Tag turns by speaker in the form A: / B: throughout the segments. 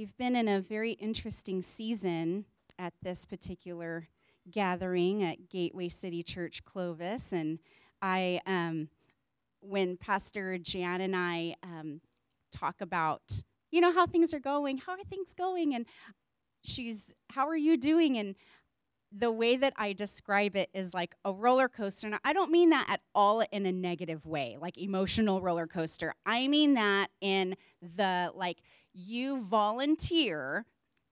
A: We've been in a very interesting season at this particular gathering at Gateway City Church Clovis, and I, um, when Pastor Jan and I um, talk about, you know, how things are going, how are things going, and she's, how are you doing, and the way that I describe it is like a roller coaster. And I don't mean that at all in a negative way, like emotional roller coaster. I mean that in the like you volunteer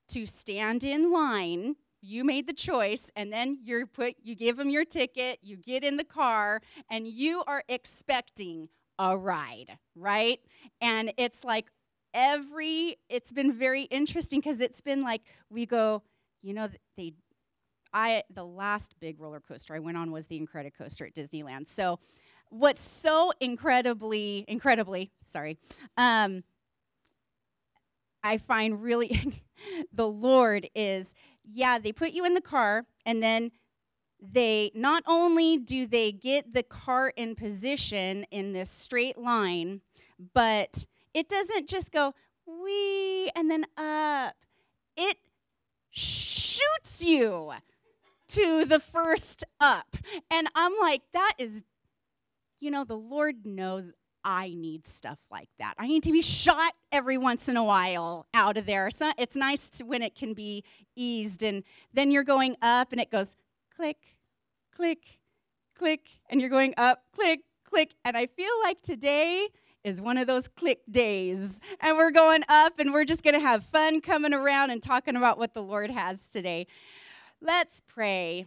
A: to stand in line. You made the choice and then you put you give them your ticket you get in the car and you are expecting a ride right? And it's like every it's been very interesting because it's been like we go you know they i the last big roller coaster i went on was the incredicoaster at disneyland. So what's so incredibly incredibly sorry um, I find really the Lord is, yeah, they put you in the car and then they not only do they get the car in position in this straight line, but it doesn't just go wee and then up. It shoots you to the first up. And I'm like, that is, you know, the Lord knows I need stuff like that. I need to be shot every once in a while out of there. So it's nice to, when it can be eased, and then you're going up and it goes click, click, click, and you're going up, click, click. And I feel like today is one of those click days. And we're going up and we're just going to have fun coming around and talking about what the Lord has today. Let's pray.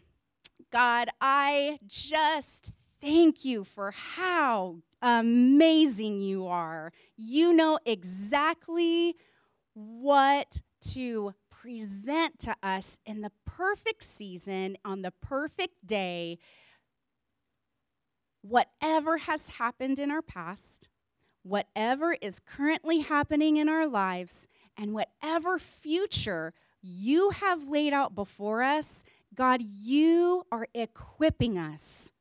A: God, I just thank you for how amazing you are. You know exactly what to present to us in the perfect season, on the perfect day. Whatever has happened in our past, whatever is currently happening in our lives, and whatever future you have laid out before us, God, you are equipping us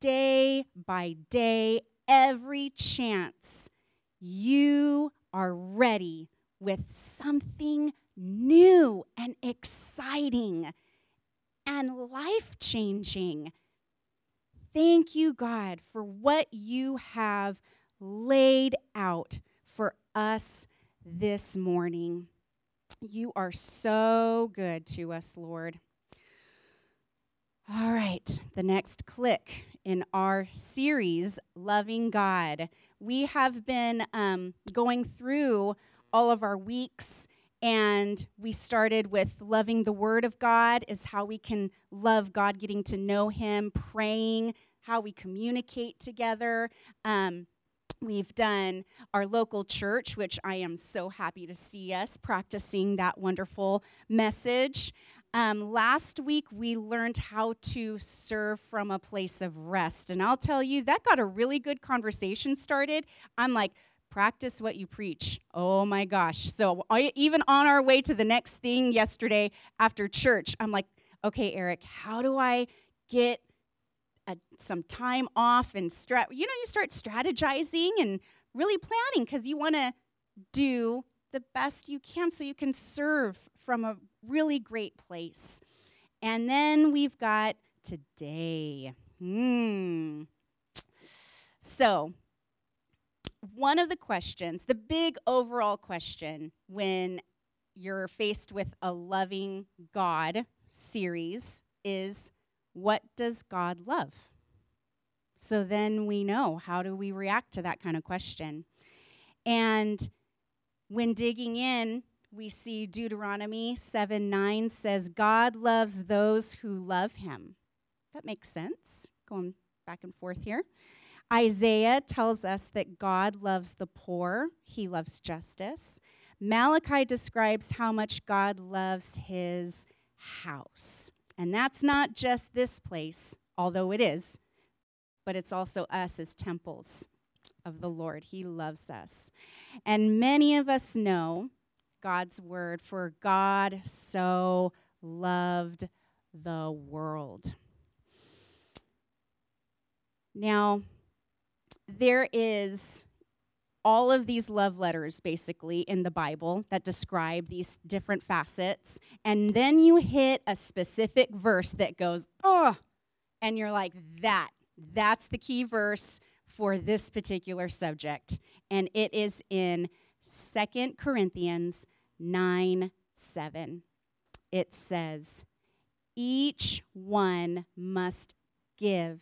A: day by day, every chance, you are ready with something new and exciting and life changing. Thank you, God, for what you have laid out for us this morning. You are so good to us, Lord. All right, the next click in our series, Loving God. We have been um, going through all of our weeks, and we started with loving the Word of God, is how we can love God, getting to know Him, praying, how we communicate together. Um, We've done our local church, which I am so happy to see us practicing that wonderful message. Um, last week, we learned how to serve from a place of rest. And I'll tell you, that got a really good conversation started. I'm like, practice what you preach. Oh my gosh. So, I, even on our way to the next thing yesterday after church, I'm like, okay, Eric, how do I get a, some time off and strat? You know, you start strategizing and really planning because you want to do the best you can so you can serve from a really great place. And then we've got today. Hmm. So, one of the questions, the big overall question when you're faced with a loving God series is what does God love? So then we know how do we react to that kind of question. And when digging in, we see Deuteronomy 7 9 says, God loves those who love him. That makes sense. Going back and forth here. Isaiah tells us that God loves the poor, he loves justice. Malachi describes how much God loves his house. And that's not just this place, although it is, but it's also us as temples of the Lord. He loves us. And many of us know God's word, for God so loved the world. Now, there is all of these love letters basically in the Bible that describe these different facets. And then you hit a specific verse that goes, oh, and you're like, that, that's the key verse for this particular subject. And it is in Second Corinthians 9 7. It says, Each one must give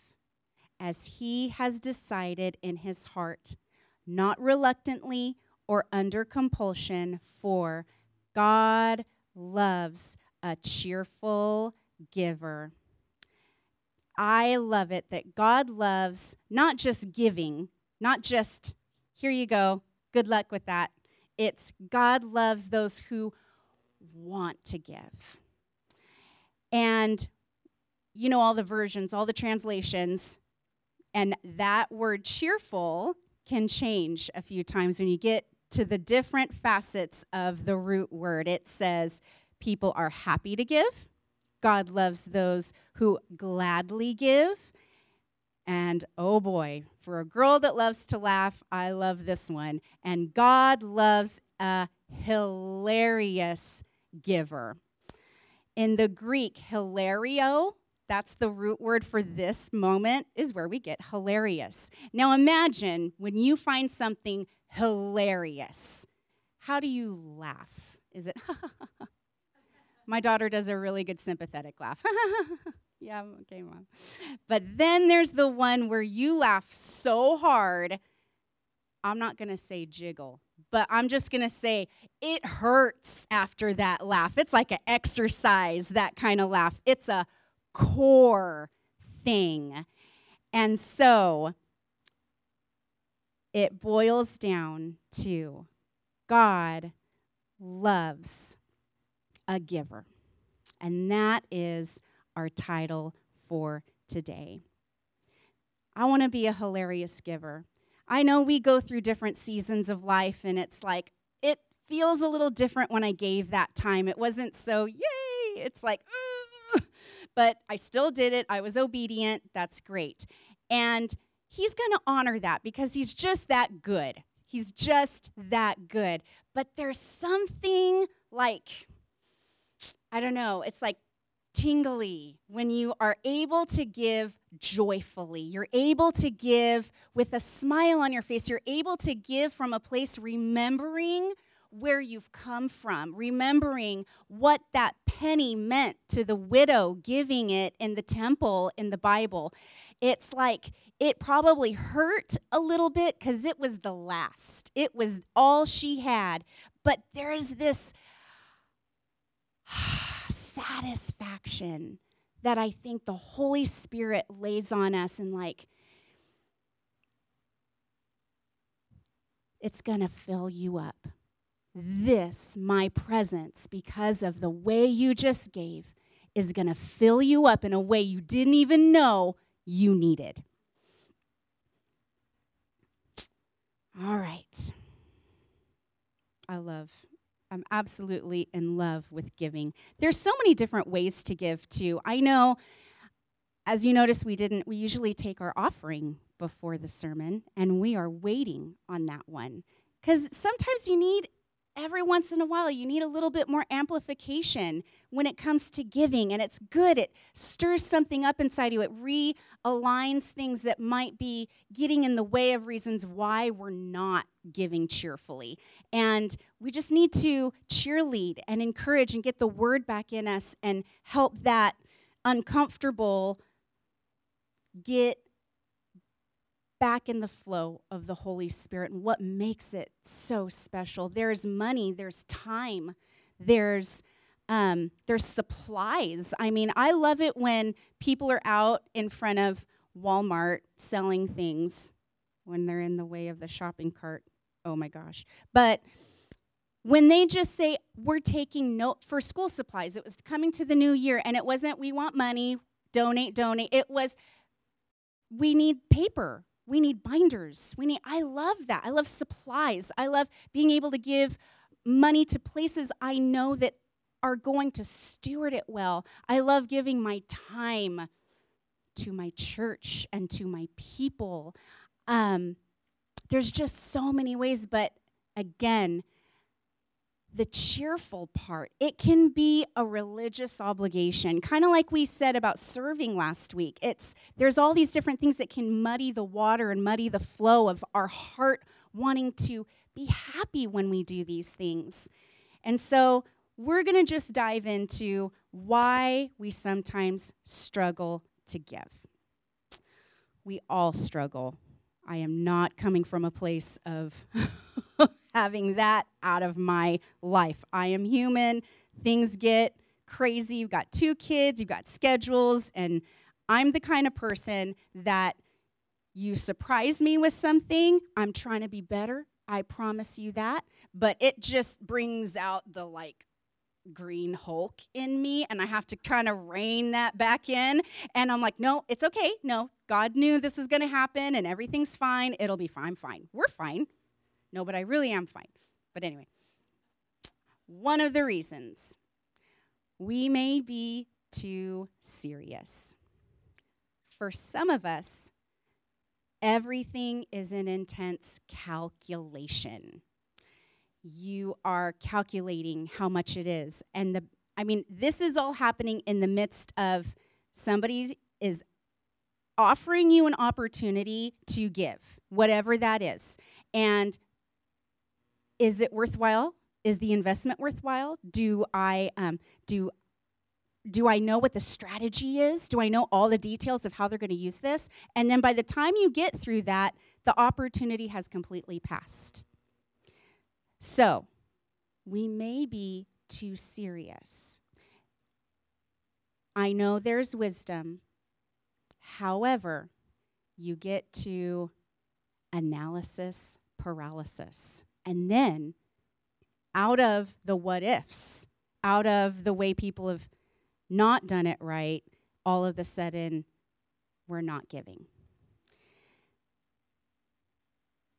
A: as he has decided in his heart, not reluctantly or under compulsion, for God loves a cheerful giver. I love it that God loves not just giving, not just, here you go, good luck with that. It's God loves those who want to give. And you know, all the versions, all the translations, and that word cheerful can change a few times when you get to the different facets of the root word. It says people are happy to give, God loves those who gladly give. And oh boy, for a girl that loves to laugh, I love this one. And God loves a hilarious giver. In the Greek, hilario, that's the root word for this moment, is where we get hilarious. Now imagine when you find something hilarious, how do you laugh? Is it, my daughter does a really good sympathetic laugh. yeah, okay, mom. But then there's the one where you laugh so hard, I'm not gonna say jiggle but I'm just going to say it hurts after that laugh. It's like an exercise, that kind of laugh. It's a core thing. And so it boils down to God loves a giver. And that is our title for today. I want to be a hilarious giver. I know we go through different seasons of life, and it's like, it feels a little different when I gave that time. It wasn't so, yay. It's like, but I still did it. I was obedient. That's great. And he's going to honor that because he's just that good. He's just that good. But there's something like, I don't know, it's like tingly when you are able to give joyfully. You're able to give with a smile on your face. You're able to give from a place remembering where you've come from, remembering what that penny meant to the widow giving it in the temple in the Bible. It's like it probably hurt a little bit because it was the last, it was all she had. But there's this satisfaction that I think the Holy Spirit lays on us and like, it's going to fill you up. This, my presence, because of the way you just gave, is going to fill you up in a way you didn't even know you needed. All right. I love I'm absolutely in love with giving. There's so many different ways to give too. I know as you notice we didn't we usually take our offering before the sermon and we are waiting on that one cuz sometimes you need every once in a while you need a little bit more amplification when it comes to giving and it's good. It stirs something up inside you. It realigns things that might be getting in the way of reasons why we're not giving cheerfully. And we just need to cheerlead and encourage and get the word back in us and help that uncomfortable get back in the flow of the Holy Spirit and what makes it so special. There's money, there's time, there's um, there's supplies. I mean, I love it when people are out in front of Walmart selling things when they're in the way of the shopping cart. Oh my gosh. But when they just say, we're taking note for school supplies, it was coming to the new year, and it wasn't, we want money, donate, donate. It was, we need paper we need binders. We need I love that. I love supplies. I love being able to give money to places I know that are going to steward it well. I love giving my time to my church and to my people. Um, there's just so many ways, but again, the cheerful part, it can be a religious obligation, kind of like we said about serving last week. It's there's all these different things that can muddy the water and muddy the flow of our heart wanting to be happy when we do these things. And so we're going to just dive into why we sometimes struggle to give. We all struggle. I am not coming from a place of having that out of my life. I am human. Things get crazy. You've got two kids, you've got schedules, and I'm the kind of person that you surprise me with something. I'm trying to be better. I promise you that. But it just brings out the like green Hulk in me, and I have to kind of rein that back in. And I'm like, no, it's okay. No, God knew this was going to happen, and everything's fine. It'll be fine. Fine. We're fine. No, but I really am fine. But anyway, one of the reasons we may be too serious. For some of us, everything is an intense calculation. You are calculating how much it is. And the I mean, this is all happening in the midst of somebody is offering you an opportunity to give, whatever that is. And is it worthwhile? Is the investment worthwhile? Do I um, do do I know what the strategy is? Do I know all the details of how they're going to use this? And then by the time you get through that, the opportunity has completely passed. So, we may be too serious. I know there's wisdom. However, you get to analysis paralysis. And then, out of the what ifs, out of the way people have not done it right, all of a sudden, we're not giving.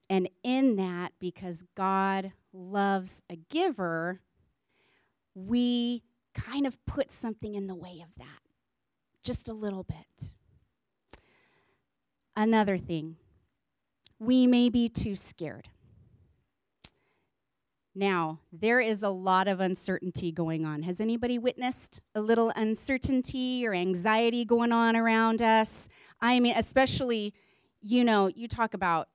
A: And in that, because God loves a giver, we kind of put something in the way of that, just a little bit. Another thing, we may be too scared. Now, there is a lot of uncertainty going on. Has anybody witnessed a little uncertainty or anxiety going on around us? I mean, especially, you know, you talk about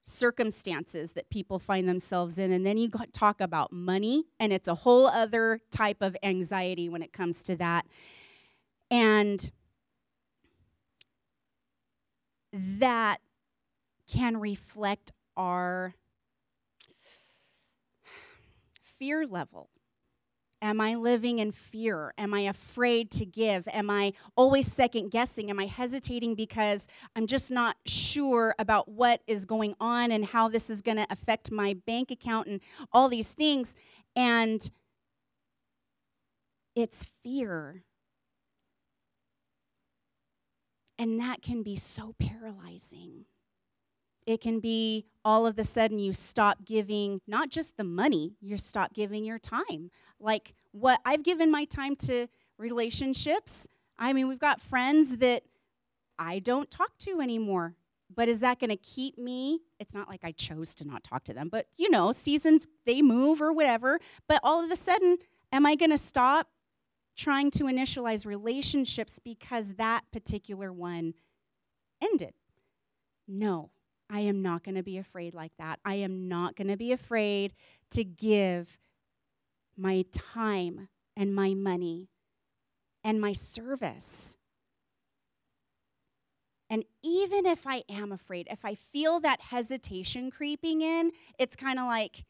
A: circumstances that people find themselves in, and then you talk about money, and it's a whole other type of anxiety when it comes to that. And that can reflect our fear level? Am I living in fear? Am I afraid to give? Am I always second guessing? Am I hesitating because I'm just not sure about what is going on and how this is going to affect my bank account and all these things? And it's fear. And that can be so paralyzing. It can be all of a sudden you stop giving not just the money, you stop giving your time. Like what I've given my time to relationships. I mean, we've got friends that I don't talk to anymore. But is that going to keep me? It's not like I chose to not talk to them, but you know, seasons they move or whatever. But all of a sudden, am I going to stop trying to initialize relationships because that particular one ended? No. I am not going to be afraid like that. I am not going to be afraid to give my time and my money and my service. And even if I am afraid, if I feel that hesitation creeping in, it's kind of like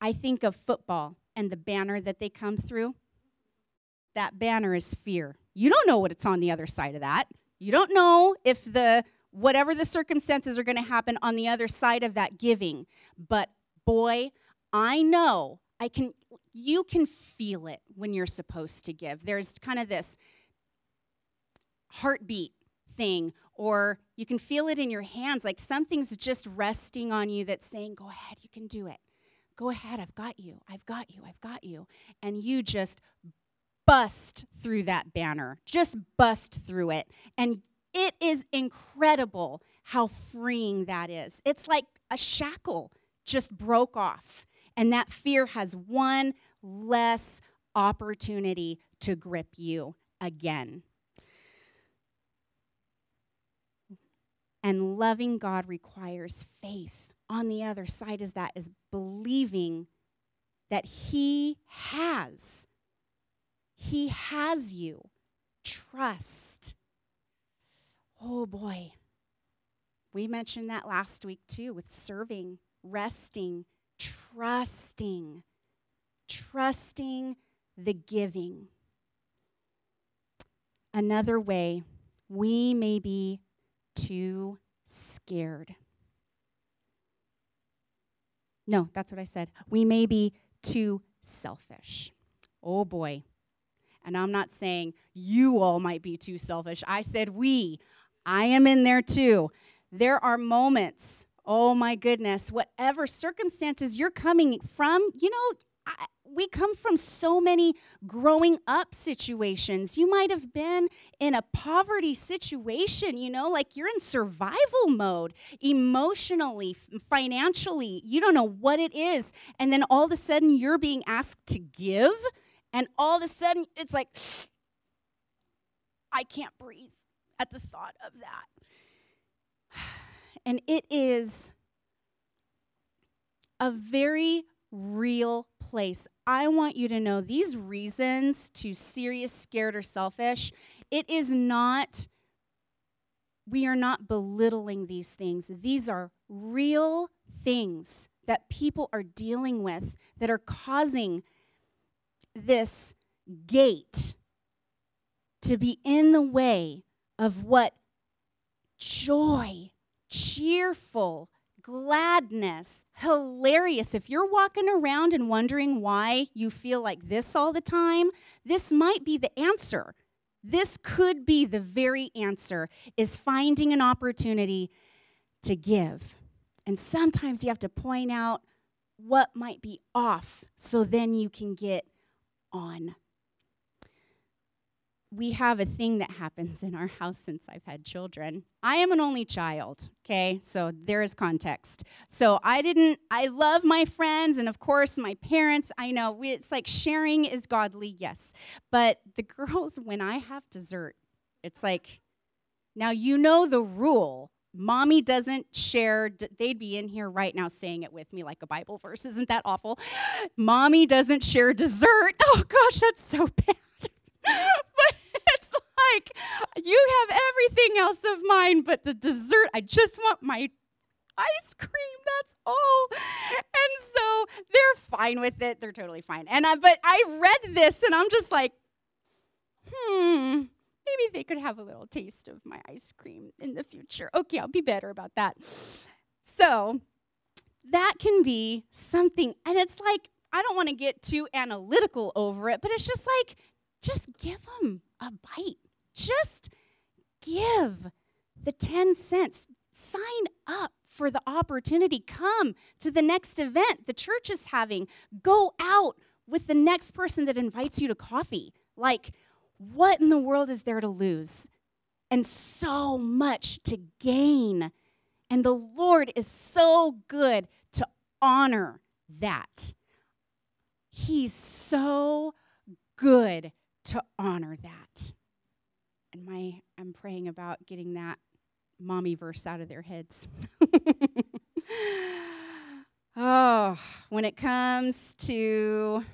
A: I think of football and the banner that they come through. That banner is fear. You don't know what it's on the other side of that. You don't know if the whatever the circumstances are going to happen on the other side of that giving. But boy, I know I can you can feel it when you're supposed to give. There's kind of this heartbeat thing or you can feel it in your hands like something's just resting on you that's saying go ahead, you can do it. Go ahead, I've got you. I've got you. I've got you. And you just bust through that banner, just bust through it. And it is incredible how freeing that is. It's like a shackle just broke off, and that fear has one less opportunity to grip you again. And loving God requires faith. On the other side is that is believing that he has he has you. Trust. Oh boy. We mentioned that last week too with serving, resting, trusting, trusting the giving. Another way, we may be too scared. No, that's what I said. We may be too selfish. Oh boy. And I'm not saying you all might be too selfish. I said we. I am in there too. There are moments, oh my goodness, whatever circumstances you're coming from, you know, I, we come from so many growing up situations. You might have been in a poverty situation, you know, like you're in survival mode emotionally, financially. You don't know what it is. And then all of a sudden you're being asked to give, and all of a sudden it's like, I can't breathe at the thought of that. And it is a very real place. I want you to know these reasons to serious, scared, or selfish, it is not, we are not belittling these things. These are real things that people are dealing with that are causing this gate to be in the way of what joy, cheerful, gladness, hilarious. If you're walking around and wondering why you feel like this all the time, this might be the answer. This could be the very answer is finding an opportunity to give. And sometimes you have to point out what might be off so then you can get on we have a thing that happens in our house since I've had children. I am an only child, okay? So there is context. So I didn't, I love my friends and, of course, my parents. I know we, it's like sharing is godly, yes. But the girls, when I have dessert, it's like, now you know the rule. Mommy doesn't share, they'd be in here right now saying it with me like a Bible verse. Isn't that awful? Mommy doesn't share dessert. Oh gosh, that's so bad. but it's like you have everything else of mine, but the dessert, I just want my ice cream. That's all. And so they're fine with it. They're totally fine. And I, but I read this and I'm just like, hmm, maybe they could have a little taste of my ice cream in the future. Okay, I'll be better about that. So that can be something. And it's like, I don't want to get too analytical over it, but it's just like, just give them a bite. Just give the 10 cents. Sign up for the opportunity. Come to the next event the church is having. Go out with the next person that invites you to coffee. Like, what in the world is there to lose? And so much to gain. And the Lord is so good to honor that. He's so good to honor that. And my I'm praying about getting that mommy verse out of their heads. oh, when it comes to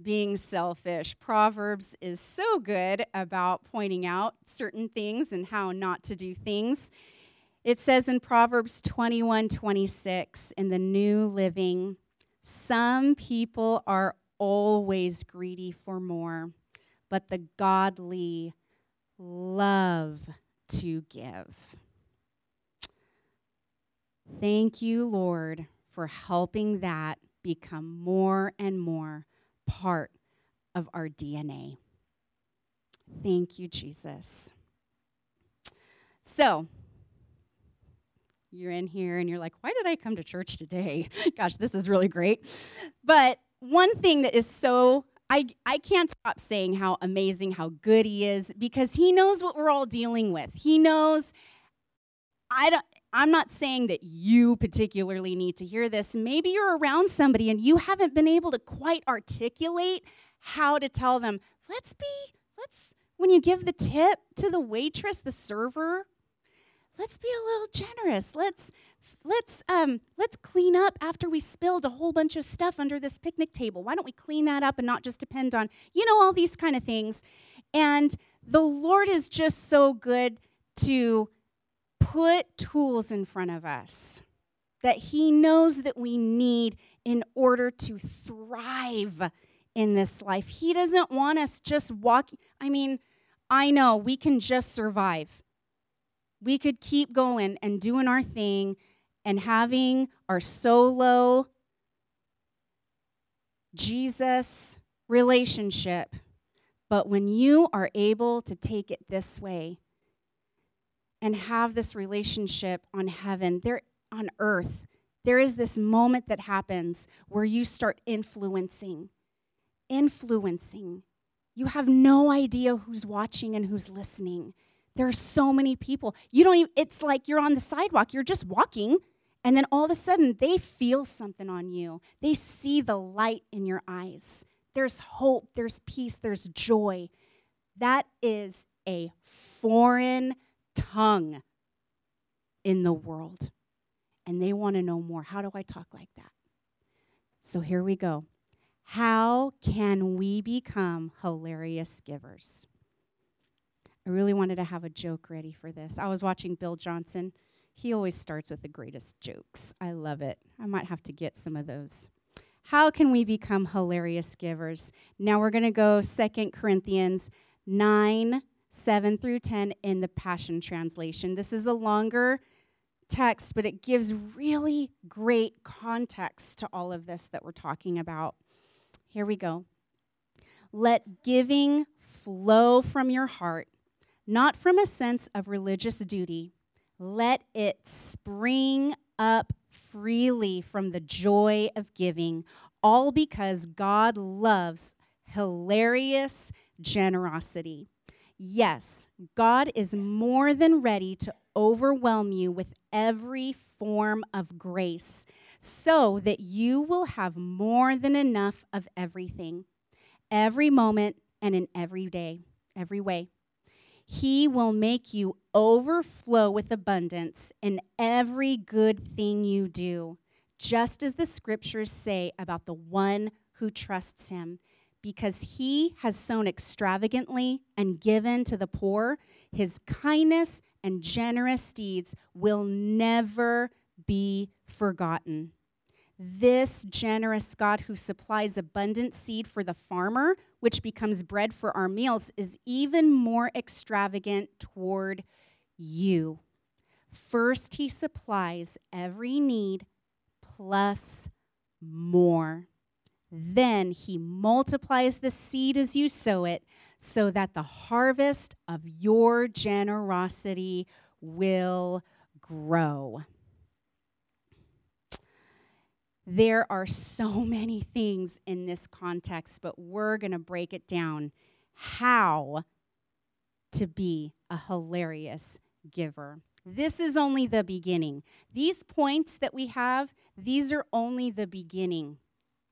A: being selfish, Proverbs is so good about pointing out certain things and how not to do things. It says in Proverbs 21 26 in the New Living, some people are always greedy for more but the godly love to give. Thank you, Lord, for helping that become more and more part of our DNA. Thank you, Jesus. So, you're in here and you're like, why did I come to church today? Gosh, this is really great. But one thing that is so I, I can't stop saying how amazing, how good he is, because he knows what we're all dealing with. He knows I don't I'm not saying that you particularly need to hear this. Maybe you're around somebody and you haven't been able to quite articulate how to tell them, let's be, let's, when you give the tip to the waitress, the server, let's be a little generous. Let's, let's, um, let's clean up after we spilled a whole bunch of stuff under this picnic table. Why don't we clean that up and not just depend on, you know, all these kind of things. And the Lord is just so good to put tools in front of us that He knows that we need in order to thrive in this life. He doesn't want us just walking. I mean, I know we can just survive. We could keep going and doing our thing and having our solo Jesus relationship. But when you are able to take it this way, and have this relationship on heaven, there on earth, there is this moment that happens where you start influencing. Influencing. You have no idea who's watching and who's listening. There are so many people. You don't even, it's like you're on the sidewalk, you're just walking, and then all of a sudden they feel something on you. They see the light in your eyes. There's hope, there's peace, there's joy. That is a foreign tongue in the world. And they want to know more. How do I talk like that? So here we go. How can we become hilarious givers? I really wanted to have a joke ready for this. I was watching Bill Johnson. He always starts with the greatest jokes. I love it. I might have to get some of those. How can we become hilarious givers? Now we're going to go Second Corinthians 9 7 through 10 in the Passion Translation. This is a longer text, but it gives really great context to all of this that we're talking about. Here we go. Let giving flow from your heart, not from a sense of religious duty. Let it spring up freely from the joy of giving, all because God loves hilarious generosity. Yes, God is more than ready to overwhelm you with every form of grace so that you will have more than enough of everything, every moment and in every day, every way. He will make you overflow with abundance in every good thing you do, just as the scriptures say about the one who trusts him because he has sown extravagantly and given to the poor, his kindness and generous deeds will never be forgotten. This generous God who supplies abundant seed for the farmer, which becomes bread for our meals, is even more extravagant toward you. First, he supplies every need plus more. Then he multiplies the seed as you sow it, so that the harvest of your generosity will grow. There are so many things in this context, but we're going to break it down how to be a hilarious giver. This is only the beginning. These points that we have, these are only the beginning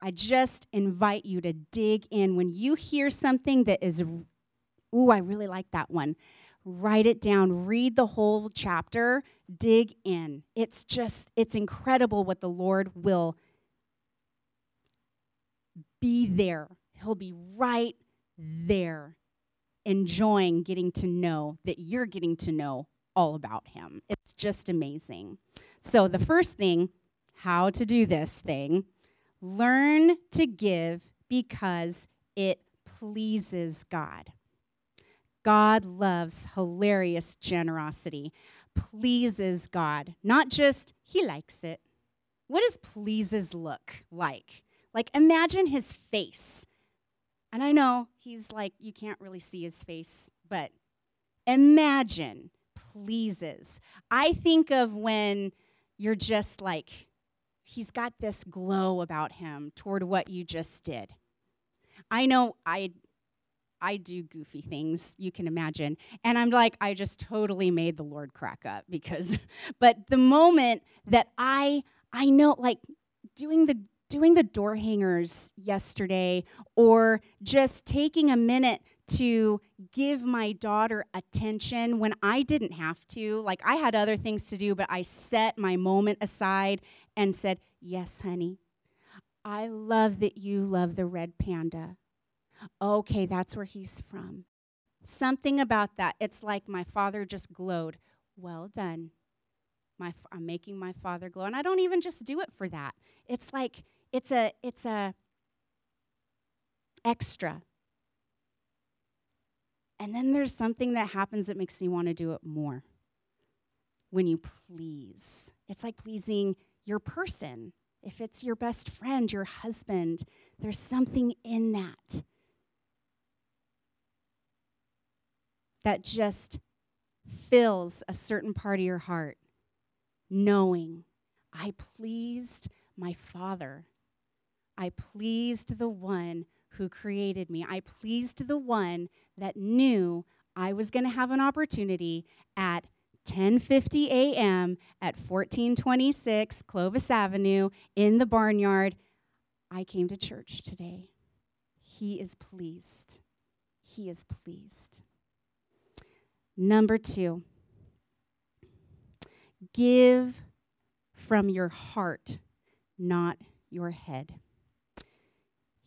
A: I just invite you to dig in. When you hear something that is, ooh, I really like that one, write it down, read the whole chapter, dig in. It's just, it's incredible what the Lord will be there. He'll be right there, enjoying getting to know that you're getting to know all about Him. It's just amazing. So, the first thing, how to do this thing Learn to give because it pleases God. God loves hilarious generosity, pleases God, not just he likes it. What does pleases look like? Like, imagine his face. And I know he's like, you can't really see his face, but imagine pleases. I think of when you're just like, he's got this glow about him toward what you just did. I know I I do goofy things, you can imagine. And I'm like, I just totally made the Lord crack up because, but the moment that I, I know, like doing the doing the door hangers yesterday or just taking a minute to give my daughter attention when I didn't have to. Like I had other things to do, but I set my moment aside and said, Yes, honey, I love that you love the red panda. Okay, that's where he's from. Something about that. It's like my father just glowed. Well done. My, I'm making my father glow. And I don't even just do it for that. It's like, it's a, it's a extra. And then there's something that happens that makes me want to do it more. When you please, it's like pleasing your person. If it's your best friend, your husband, there's something in that that just fills a certain part of your heart, knowing I pleased my Father. I pleased the one who created me. I pleased the one that knew I was going to have an opportunity at 10:50 a.m. at 1426 Clovis Avenue in the barnyard. I came to church today. He is pleased. He is pleased. Number 2. Give from your heart, not your head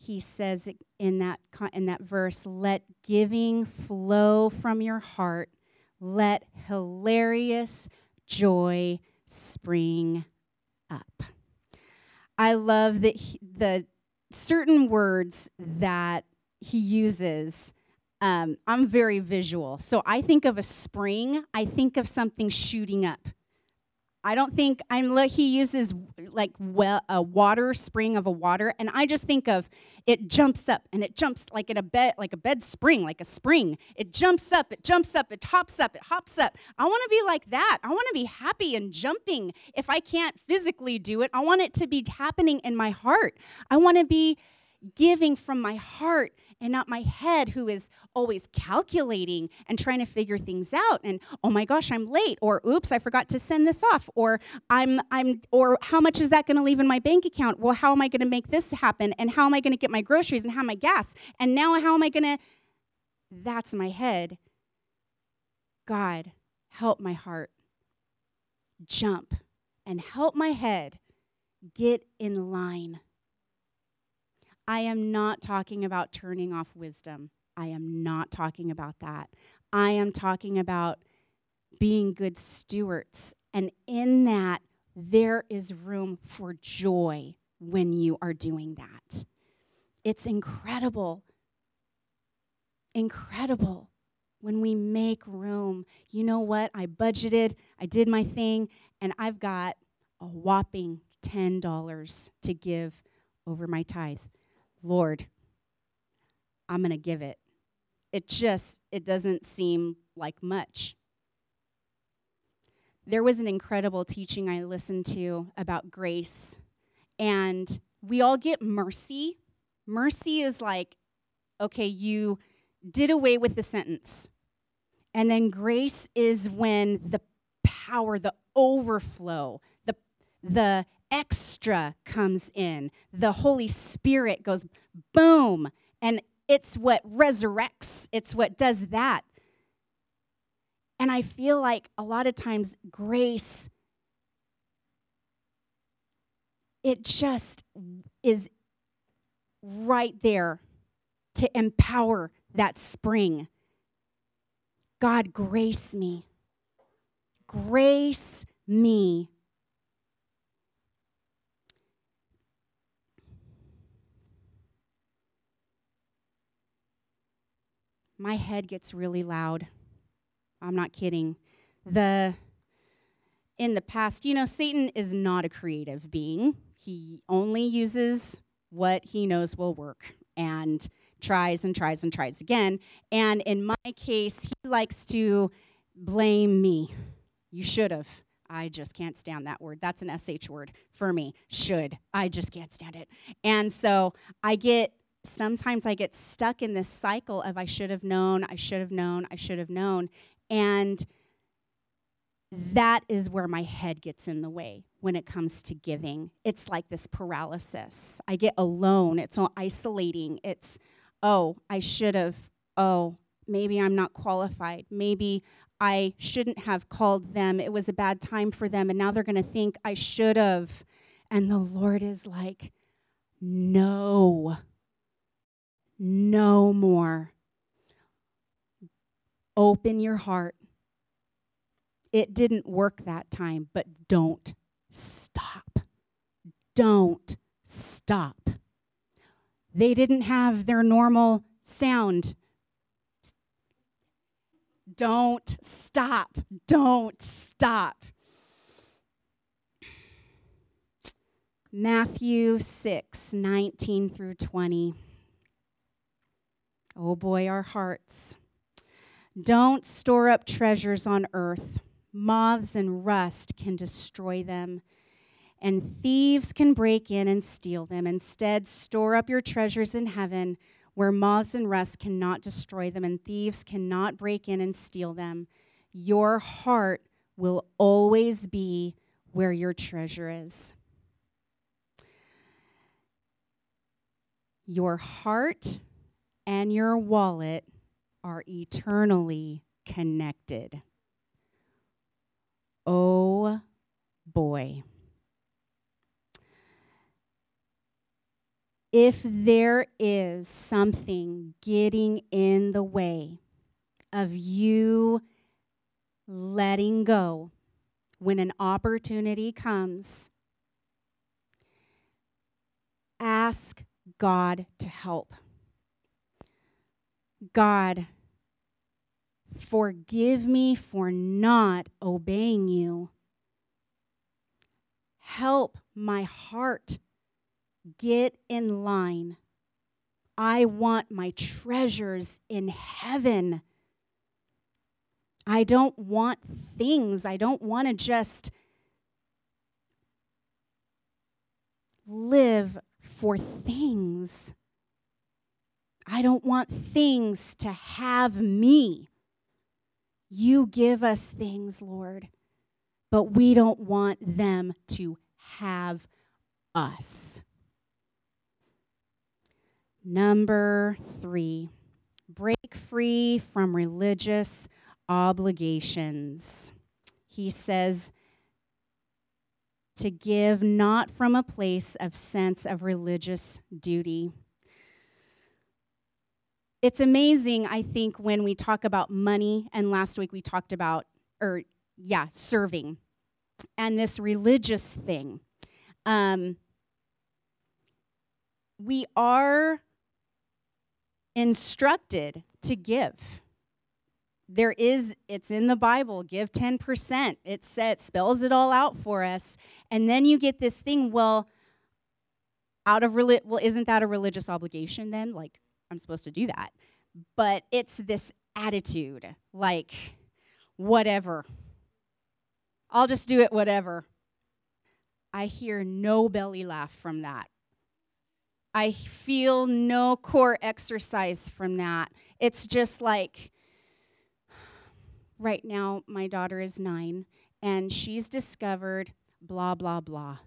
A: he says in that, in that verse, let giving flow from your heart, let hilarious joy spring up. I love that he, the certain words that he uses. Um, I'm very visual. So I think of a spring, I think of something shooting up. I don't think I'm. He uses like well, a water spring of a water, and I just think of it jumps up and it jumps like in a bed, like a bed spring, like a spring. It jumps up, it jumps up, it hops up, it hops up. I want to be like that. I want to be happy and jumping. If I can't physically do it, I want it to be happening in my heart. I want to be giving from my heart and not my head who is always calculating and trying to figure things out and oh my gosh i'm late or oops i forgot to send this off or i'm i'm or how much is that going to leave in my bank account? Well how am i going to make this happen? And how am i going to get my groceries? And how my gas? And now how am i going to that's my head. God help my heart jump and help my head get in line I am not talking about turning off wisdom. I am not talking about that. I am talking about being good stewards. And in that, there is room for joy when you are doing that. It's incredible. Incredible when we make room. You know what? I budgeted, I did my thing, and I've got a whopping $10 to give over my tithe. Lord, I'm going to give it. It just it doesn't seem like much. There was an incredible teaching I listened to about grace and we all get mercy. Mercy is like okay, you did away with the sentence. And then grace is when the power, the overflow, the the extra comes in. The Holy Spirit goes boom, and it's what resurrects, it's what does that. And I feel like a lot of times grace, it just is right there to empower that spring. God, grace me. Grace me my head gets really loud. I'm not kidding. The in the past, you know, Satan is not a creative being. He only uses what he knows will work and tries and tries and tries again. And in my case, he likes to blame me. You should have. I just can't stand that word. That's an SH word for me. Should. I just can't stand it. And so I get sometimes I get stuck in this cycle of I should have known, I should have known, I should have known. And that is where my head gets in the way when it comes to giving. It's like this paralysis. I get alone, it's all isolating. It's, oh, I should have, oh, maybe I'm not qualified. Maybe I shouldn't have called them. It was a bad time for them, and now they're going to think I should have. And the Lord is like, no, no more. Open your heart. It didn't work that time, but don't stop. Don't stop. They didn't have their normal sound. Don't stop. Don't stop. Matthew 6, 19 through 20. Oh boy, our hearts. Don't store up treasures on earth. Moths and rust can destroy them, and thieves can break in and steal them. Instead, store up your treasures in heaven where moths and rust cannot destroy them, and thieves cannot break in and steal them. Your heart will always be where your treasure is. Your heart and your wallet are eternally connected. Oh boy. If there is something getting in the way of you letting go when an opportunity comes, ask God to help. God, forgive me for not obeying you. Help my heart get in line. I want my treasures in heaven. I don't want things. I don't want to just live for things. I don't want things to have me. You give us things, Lord, but we don't want them to have us. Number three, break free from religious obligations. He says, to give not from a place of sense of religious duty. It's amazing, I think, when we talk about money, and last week we talked about, or yeah, serving, and this religious thing. Um, we are instructed to give. There is it's in the bible give 10% it says spells it all out for us. And then you get this thing well out of well isn't that a religious obligation then? Like i'm supposed to do that. But it's this attitude like whatever. I'll just do it whatever. I hear no belly laugh from that. I feel no core exercise from that. It's just like right now, my daughter is nine, and she's discovered blah, blah, blah.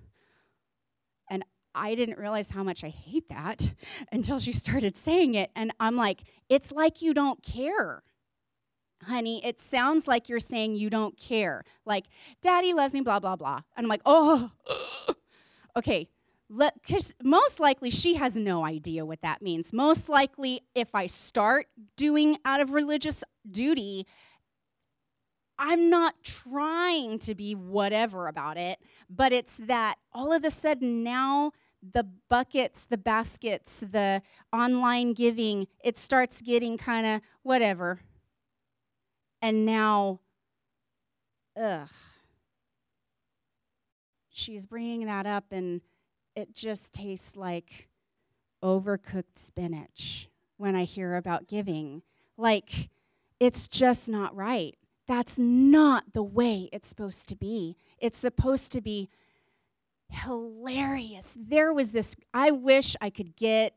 A: I didn't realize how much I hate that until she started saying it. And I'm like, it's like you don't care. Honey, it sounds like you're saying you don't care. Like, daddy loves me, blah, blah, blah. And I'm like, oh, okay, because most likely she has no idea what that means. Most likely, if I start doing out of religious duty, I'm not trying to be whatever about it, but it's that all of a sudden now the buckets, the baskets, the online giving, it starts getting kind of whatever. And now, ugh. She's bringing that up, and it just tastes like overcooked spinach when I hear about giving. Like, it's just not right. That's not the way it's supposed to be. It's supposed to be hilarious. There was this, I wish I could get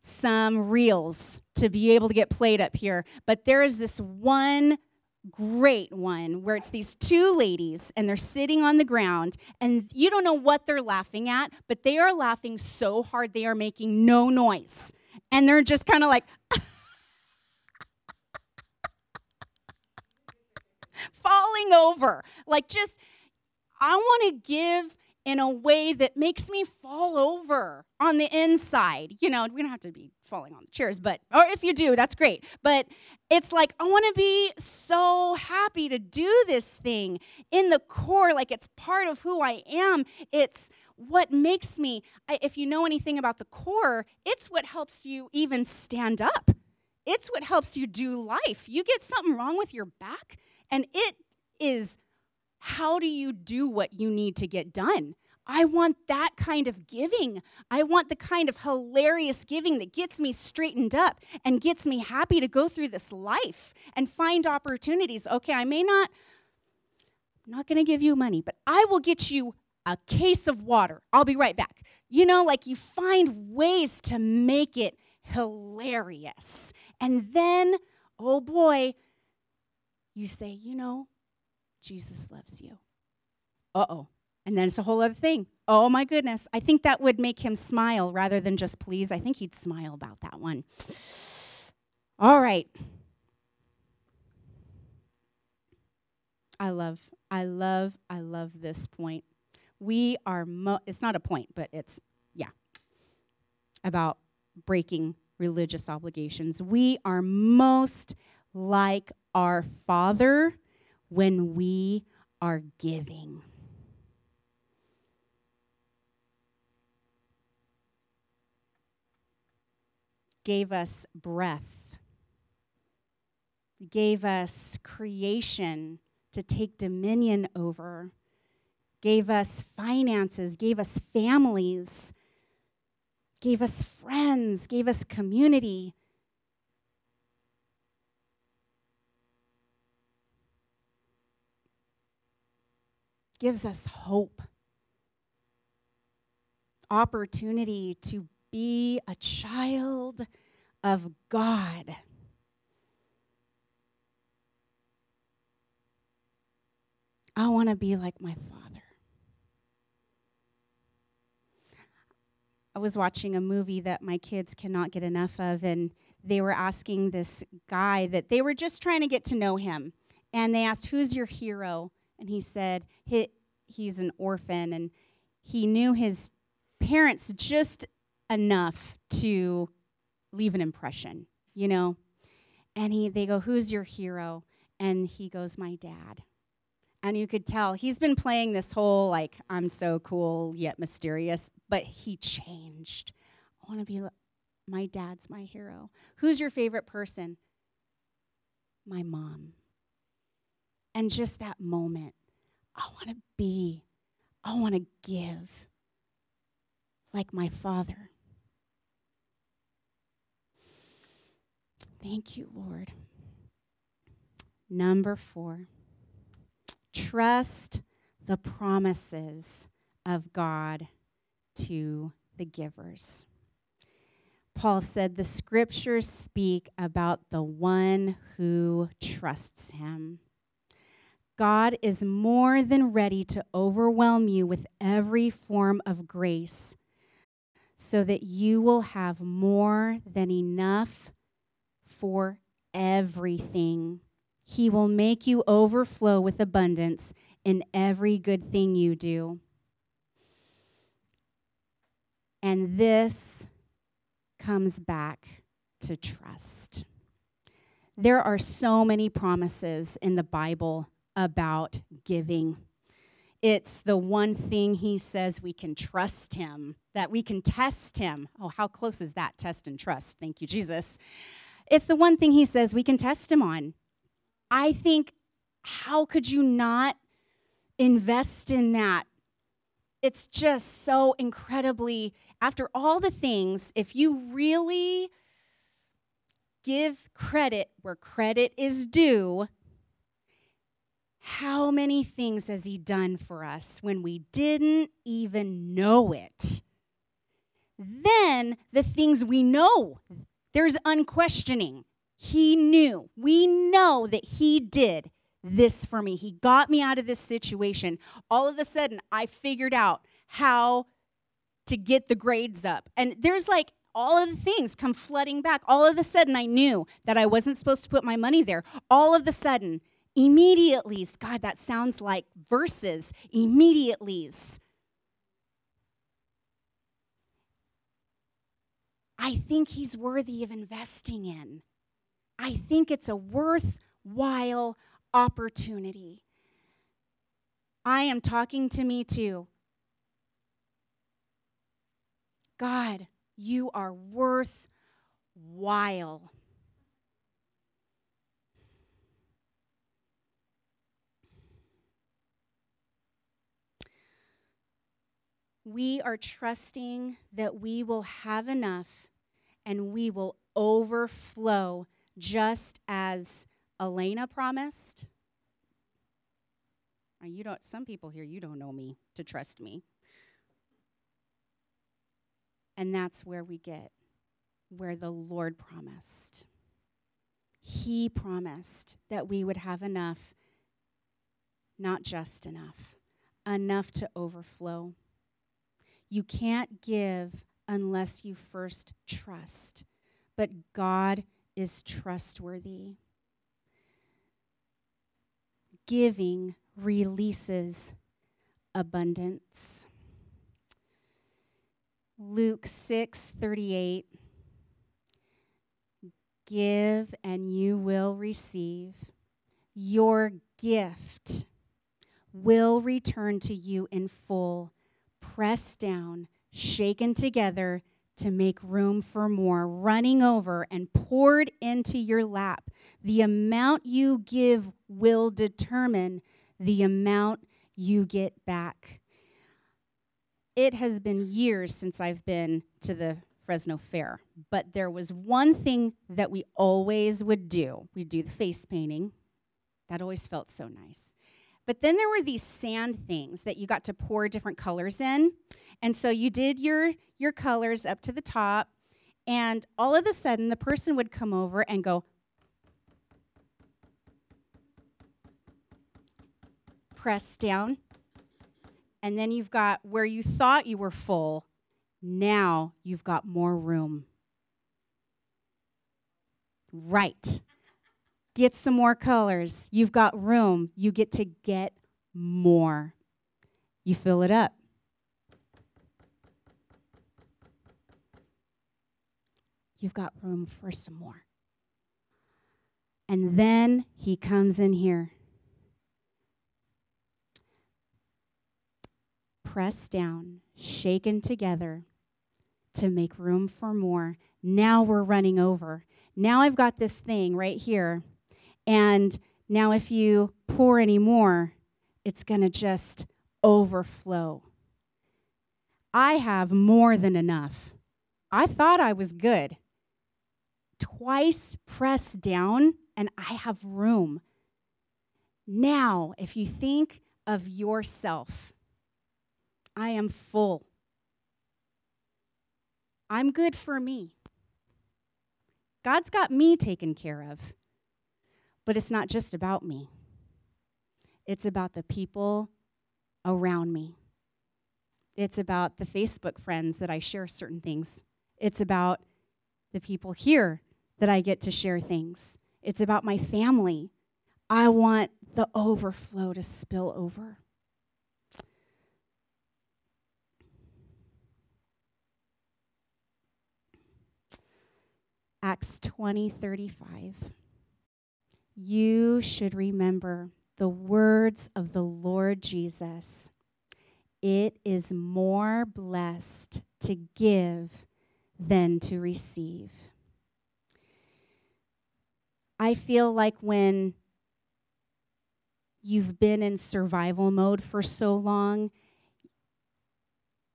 A: some reels to be able to get played up here, but there is this one great one where it's these two ladies and they're sitting on the ground and you don't know what they're laughing at, but they are laughing so hard they are making no noise. And they're just kind of like falling over. Like just I want to give in a way that makes me fall over on the inside. You know, we don't have to be falling on the chairs, but, or if you do, that's great. But it's like, I want to be so happy to do this thing in the core, like it's part of who I am. It's what makes me, if you know anything about the core, it's what helps you even stand up. It's what helps you do life. You get something wrong with your back, and it is how do you do what you need to get done? I want that kind of giving. I want the kind of hilarious giving that gets me straightened up and gets me happy to go through this life and find opportunities. Okay, I may not, I'm not going to give you money, but I will get you a case of water. I'll be right back. You know, like you find ways to make it hilarious. And then, oh boy, you say, you know, Jesus loves you. Uh oh. And then it's a whole other thing. Oh my goodness. I think that would make him smile rather than just please. I think he'd smile about that one. All right. I love, I love, I love this point. We are, mo- it's not a point, but it's, yeah, about breaking religious obligations. We are most like our Father when we are giving. Gave us breath, gave us creation to take dominion over, gave us finances, gave us families, gave us friends, gave us community gives us hope, opportunity to be a child of God. I want to be like my father. I was watching a movie that my kids cannot get enough of, and they were asking this guy that they were just trying to get to know him. And they asked, Who's your hero? And he said he, he's an orphan and he knew his parents just enough to leave an impression, you know? And he, they go, Who's your hero? And he goes, My dad. And you could tell he's been playing this whole, like, I'm so cool yet mysterious, but he changed. I want to be, my dad's my hero. Who's your favorite person? My mom. And just that moment, I want to be, I want to give like my Father. Thank you, Lord. Number four, trust the promises of God to the givers. Paul said, The scriptures speak about the one who trusts him. God is more than ready to overwhelm you with every form of grace so that you will have more than enough for everything. He will make you overflow with abundance in every good thing you do. And this comes back to trust. There are so many promises in the Bible about giving. It's the one thing he says we can trust him, that we can test him. Oh, how close is that test and trust? Thank you, Jesus. It's the one thing he says we can test him on. I think, how could you not invest in that? It's just so incredibly, after all the things, if you really give credit where credit is due, how many things has He done for us when we didn't even know it? then the things we know, there's unquestioning. He knew. We know that He did this for me. He got me out of this situation. All of a sudden, I figured out how to get the grades up. And there's like all of the things come flooding back. All of a sudden, I knew that I wasn't supposed to put my money there. All of a sudden, immediately, God, that sounds like verses, immediately. I think he's worthy of investing in. I think it's a worthwhile opportunity. I am talking to me too. God, you are worthwhile. We are trusting that we will have enough and we will overflow just as Elena promised. You don't some people here you don't know me to trust me. And that's where we get where the Lord promised. He promised that we would have enough, not just enough, enough to overflow. You can't give unless you first trust. But God is trustworthy. Giving releases abundance. Luke 6 38. Give and you will receive. Your gift will return to you in full, pressed down, shaken together to make room for more, running over and poured into your lap. The amount you give will determine the amount you get back. It has been years since I've been to the Fresno Fair, but there was one thing that we always would do. We'd do the face painting. That always felt so nice. But then there were these sand things that you got to pour different colors in. And so you did your, your colors up to the top, and all of a sudden the person would come over and go, press down. And then you've got where you thought you were full, now you've got more room. Right get some more colors. You've got room. You get to get more. You fill it up. You've got room for some more. And then he comes in here. Pressed down, shaken together to make room for more. Now we're running over. Now I've got this thing right here and now, if you pour any more, it's going to just overflow. I have more than enough. I thought I was good. Twice pressed down, and I have room. Now, if you think of yourself, I am full. I'm good for me. God's got me taken care of. But it's not just about me, it's about the people around me. It's about the Facebook friends that I share certain things. It's about the people here that I get to share things. It's about my family. I want the overflow to spill over. Acts 20 35 you should remember the words of the Lord Jesus. It is more blessed to give than to receive. I feel like when you've been in survival mode for so long,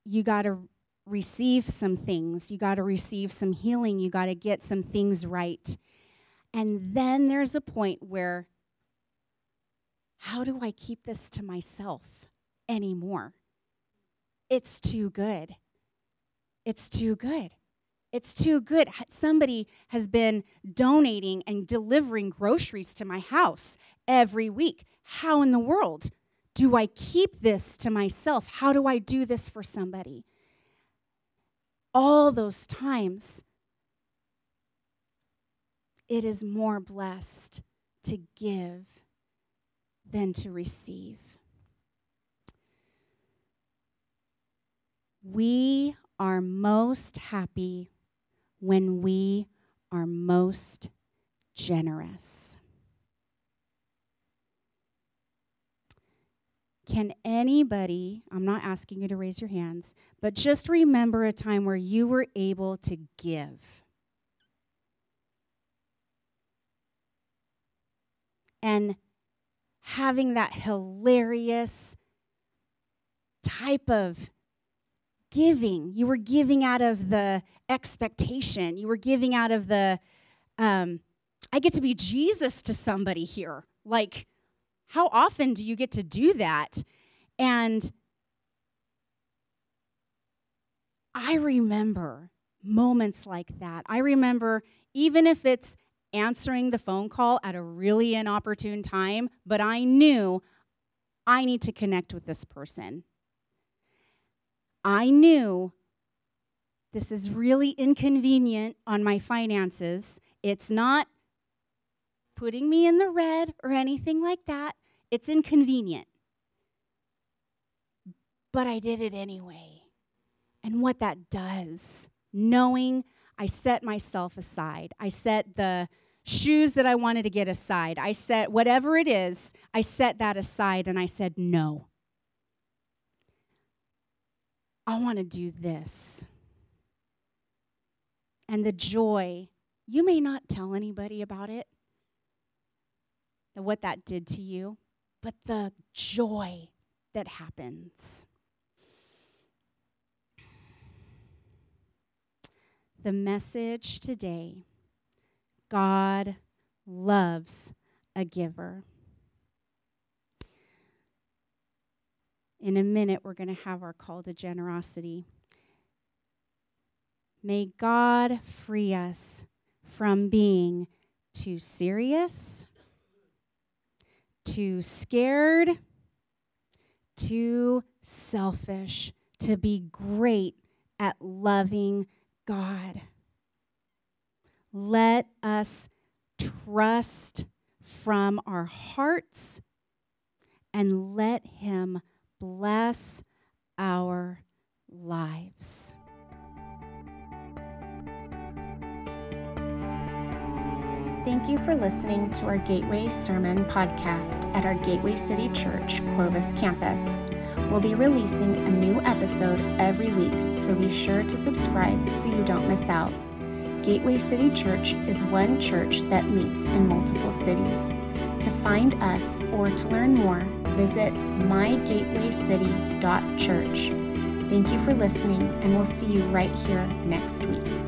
A: you got to receive some things. You got to receive some healing. You got to get some things right. And then there's a point where, how do I keep this to myself anymore? It's too good. It's too good. It's too good. Somebody has been donating and delivering groceries to my house every week. How in the world do I keep this to myself? How do I do this for somebody? All those times, it is more blessed to give than to receive. We are most happy when we are most generous. Can anybody, I'm not asking you to raise your hands, but just remember a time where you were able to give? And having that hilarious type of giving. You were giving out of the expectation. You were giving out of the, um, I get to be Jesus to somebody here. Like, how often do you get to do that? And I remember moments like that. I remember, even if it's answering the phone call at a really inopportune time, but I knew I need to connect with this person. I knew this is really inconvenient on my finances. It's not putting me in the red or anything like that. It's inconvenient. But I did it anyway. And what that does, knowing I set myself aside, I set the shoes that I wanted to get aside, I set whatever it is, I set that aside and I said, no. I want to do this. And the joy, you may not tell anybody about it, what that did to you, but the joy that happens. The message today God loves a giver. In a minute, we're going to have our call to generosity. May God free us from being too serious, too scared, too selfish to be great at loving God. Let us trust from our hearts and let Him bless our lives.
B: Thank you for listening to our Gateway Sermon podcast at our Gateway City Church Clovis campus. We'll be releasing a new episode every week, so be sure to subscribe so you don't miss out. Gateway City Church is one church that meets in multiple cities. To find us or to learn more, visit mygatewaycity.church. Thank you for listening, and we'll see you right here next week.